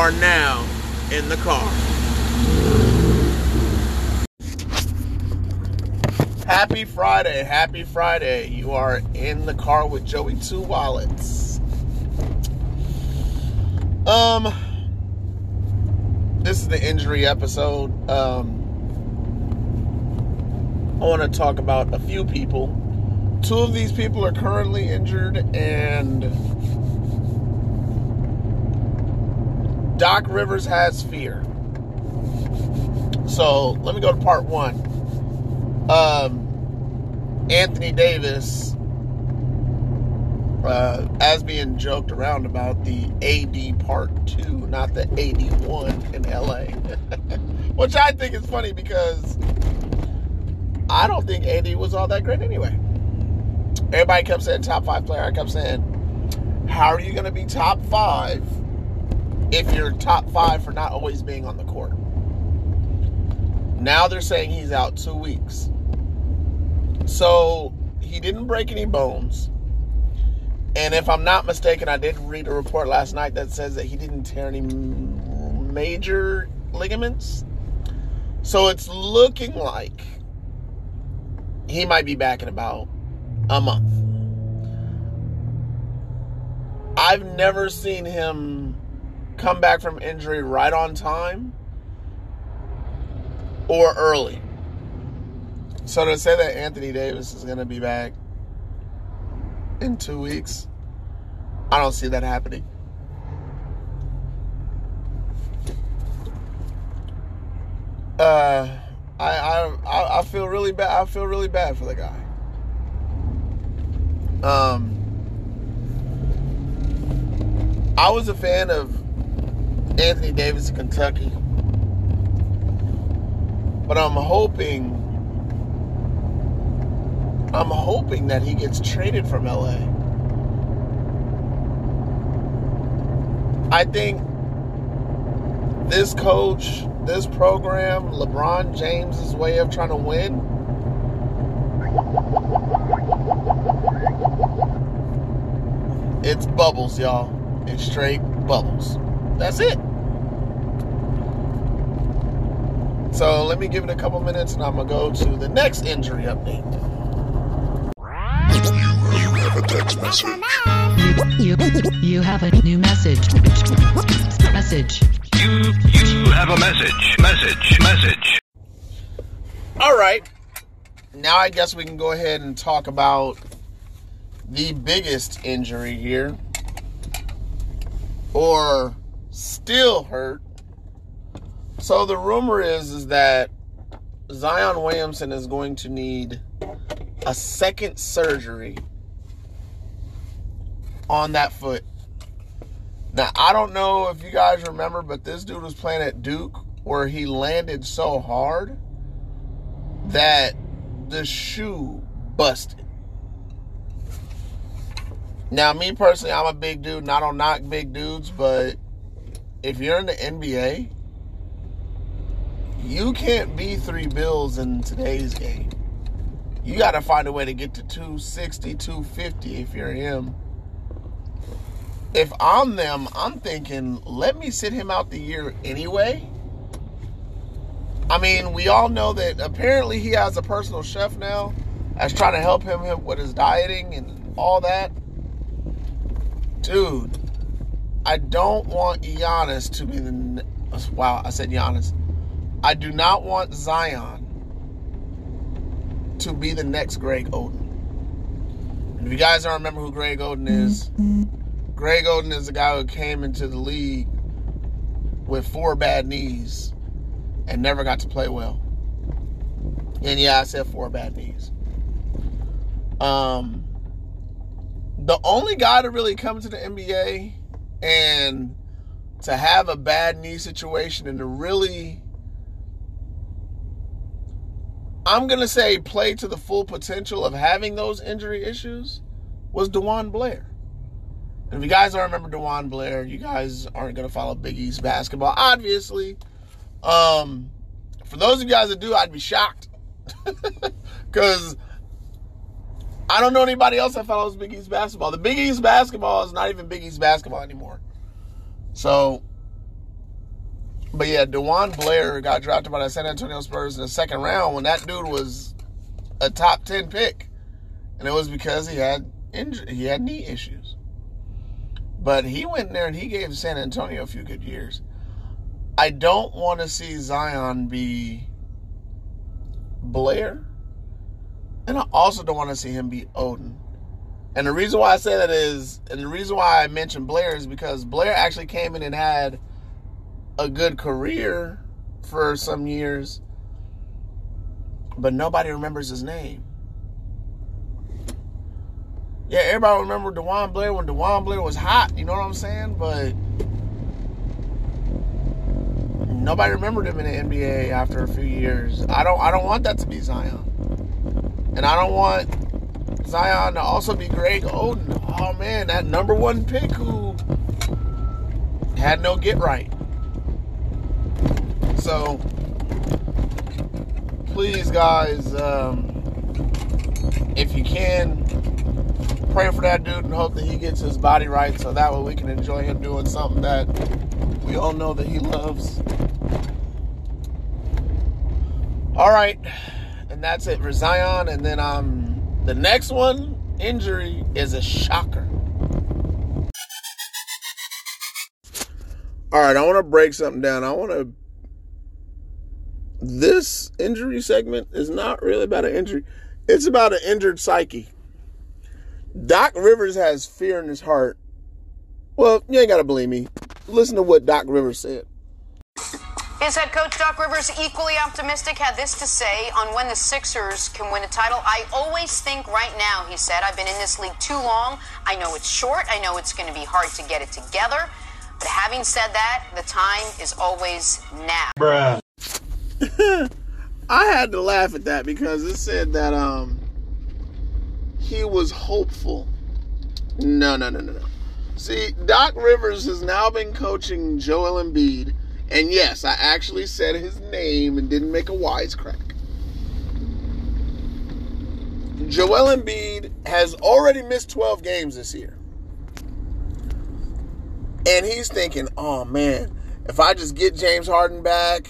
are now in the car. Happy Friday. Happy Friday. You are in the car with Joey Two Wallets. Um, this is the injury episode. Um, I want to talk about a few people. Two of these people are currently injured, and Doc Rivers has fear. So let me go to part one. Um, Anthony Davis, uh, as being joked around about the AD part two, not the AD one in LA, which I think is funny because I don't think AD was all that great anyway. Everybody kept saying top five player. I kept saying, how are you going to be top five if you're top five for not always being on the court? Now they're saying he's out two weeks. So he didn't break any bones. And if I'm not mistaken, I did read a report last night that says that he didn't tear any major ligaments. So it's looking like he might be back in about a month. I've never seen him come back from injury right on time or early. So to say that Anthony Davis is going to be back in two weeks, I don't see that happening. Uh, I, I I feel really bad. I feel really bad for the guy. Um, I was a fan of Anthony Davis in Kentucky, but I'm hoping I'm hoping that he gets traded from LA. I think this coach, this program, LeBron James's way of trying to win. It's bubbles, y'all. It's straight bubbles. That's it. So let me give it a couple minutes and I'm going to go to the next injury update. You have a text message. You, you have a new message. Message. You you have a message. Message. Message. All right. Now I guess we can go ahead and talk about the biggest injury here. Or still hurt. So the rumor is is that Zion Williamson is going to need a second surgery on that foot. Now, I don't know if you guys remember, but this dude was playing at Duke where he landed so hard that the shoe busted. Now, me personally, I'm a big dude and I don't knock big dudes, but if you're in the NBA, you can't be three bills in today's game. You got to find a way to get to 260, 250 if you're him if I'm them, I'm thinking, let me sit him out the year anyway. I mean, we all know that apparently he has a personal chef now that's trying to help him with his dieting and all that. Dude, I don't want Giannis to be the. Wow, I said Giannis. I do not want Zion to be the next Greg Oden. If you guys don't remember who Greg Oden is, Greg Oden is the guy who came into the league with four bad knees and never got to play well. And yeah, I said four bad knees. Um, the only guy to really come to the NBA and to have a bad knee situation and to really, I'm going to say, play to the full potential of having those injury issues was DeJuan Blair. And if you guys don't remember DeJuan Blair, you guys aren't going to follow Big East basketball, obviously. Um, for those of you guys that do, I'd be shocked. Because I don't know anybody else that follows Big East basketball. The Big East basketball is not even Big East basketball anymore. So But yeah, DeJuan Blair got drafted by the San Antonio Spurs in the second round when that dude was a top ten pick, and it was because he had injury, he had knee issues. But he went there and he gave San Antonio a few good years. I don't want to see Zion be Blair, and I also don't want to see him be Oden. And the reason why I say that is, and the reason why I mentioned Blair is because Blair actually came in and had a good career for some years, but nobody remembers his name. Yeah, everybody remember DeJuan Blair when DeJuan Blair was hot, you know what I'm saying? But nobody remembered him in the NBA after a few years. I don't I don't want that to be Zion. And I don't want Zion to also be Greg Oden. Oh man, that number one pick who had no get right. So please guys, um, if you can, pray for that dude and hope that he gets his body right so that way we can enjoy him doing something that we all know that he loves. All right, and that's it for Zion. And then um, the next one injury is a shocker. All right, I want to break something down. I want to. This injury segment is not really about an injury, it's about an injured psyche. Doc Rivers has fear in his heart. Well, you ain't got to believe me. Listen to what Doc Rivers said. His head coach Doc Rivers, equally optimistic, had this to say on when the Sixers can win a title. I always think right now, he said, I've been in this league too long. I know it's short. I know it's going to be hard to get it together. But having said that, the time is always now. I had to laugh at that because it said that um he was hopeful. No, no, no, no, no. See, Doc Rivers has now been coaching Joel Embiid, and yes, I actually said his name and didn't make a wisecrack. Joel Embiid has already missed 12 games this year. And he's thinking, oh man, if I just get James Harden back,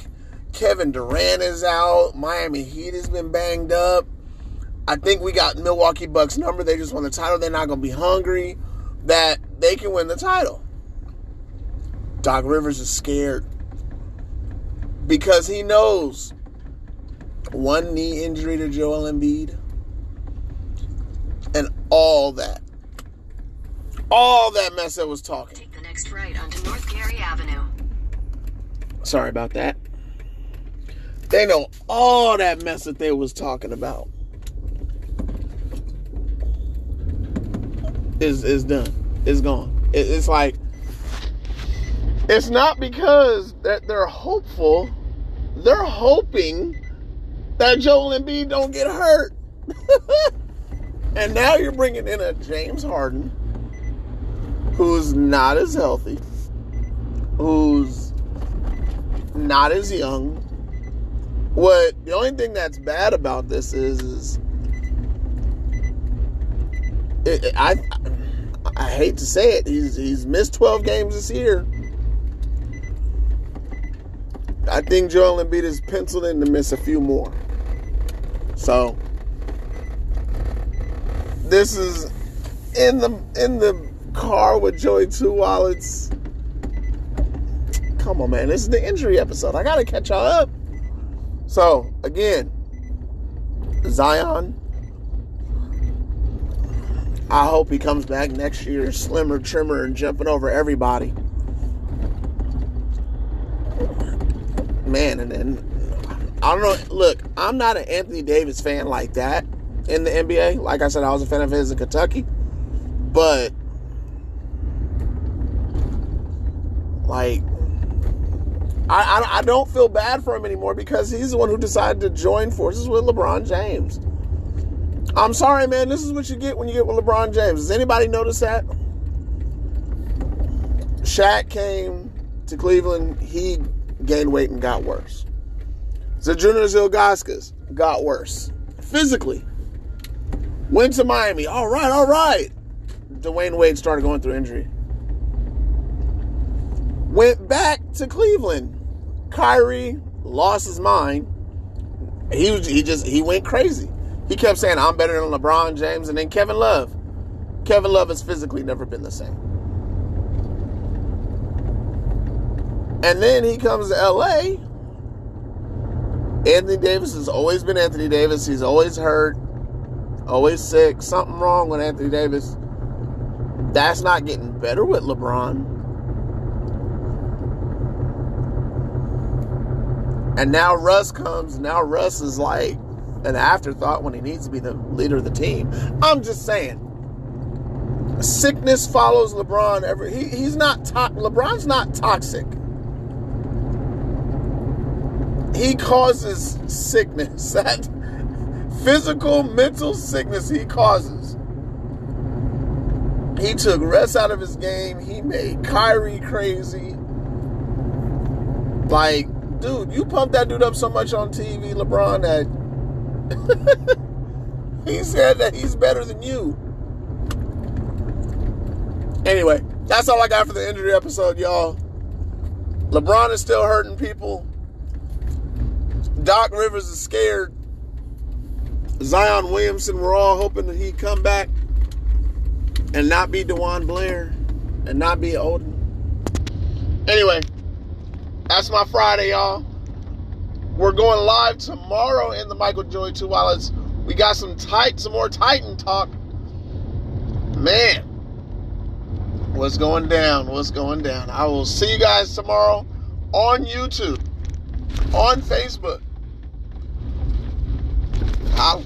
Kevin Durant is out, Miami Heat has been banged up. I think we got Milwaukee Bucks number. They just won the title. They're not going to be hungry that they can win the title. Doc Rivers is scared because he knows one knee injury to Joel Embiid and all that. All that mess that was talking. Take the next right onto North Gary Avenue. Sorry about that. They know all that mess that they was talking about. Is is done. It's gone. It, it's like it's not because that they're hopeful. They're hoping that Joel Embiid don't get hurt. and now you're bringing in a James Harden who's not as healthy, who's not as young. What the only thing that's bad about this is, is it, it- I I hate to say it, he's he's missed 12 games this year. I think Joel Embiid is penciled in to miss a few more. So this is in the in the car with Joey Two Wallets. Come on, man! This is the injury episode. I gotta catch y'all up. So again, Zion. I hope he comes back next year, slimmer, trimmer, and jumping over everybody. Man, and then I don't know. Look, I'm not an Anthony Davis fan like that in the NBA. Like I said, I was a fan of his in Kentucky, but like I, I, I don't feel bad for him anymore because he's the one who decided to join forces with LeBron James. I'm sorry, man. This is what you get when you get with LeBron James. Does anybody notice that? Shaq came to Cleveland. He gained weight and got worse. Zydrunas Ilgauskas got worse physically. Went to Miami. All right, all right. Dwyane Wade started going through injury. Went back to Cleveland. Kyrie lost his mind. He was he just he went crazy. He kept saying, I'm better than LeBron James, and then Kevin Love. Kevin Love has physically never been the same. And then he comes to LA. Anthony Davis has always been Anthony Davis. He's always hurt, always sick. Something wrong with Anthony Davis. That's not getting better with LeBron. And now Russ comes. Now Russ is like an afterthought when he needs to be the leader of the team. I'm just saying. Sickness follows LeBron every he, he's not to, LeBron's not toxic. He causes sickness. That physical, mental sickness he causes. He took rest out of his game. He made Kyrie crazy. Like, dude, you pumped that dude up so much on TV, LeBron, that he said that he's better than you. Anyway, that's all I got for the the episode, y'all. LeBron is still hurting people. Doc Rivers is scared. Zion Williamson, we're all hoping that he'd come back and not be DeJuan Blair and not be Oden. Anyway, that's my Friday, y'all. We're going live tomorrow in the Michael Joy Two Wallets. We got some tight, some more Titan talk. Man, what's going down? What's going down? I will see you guys tomorrow on YouTube, on Facebook. Holla.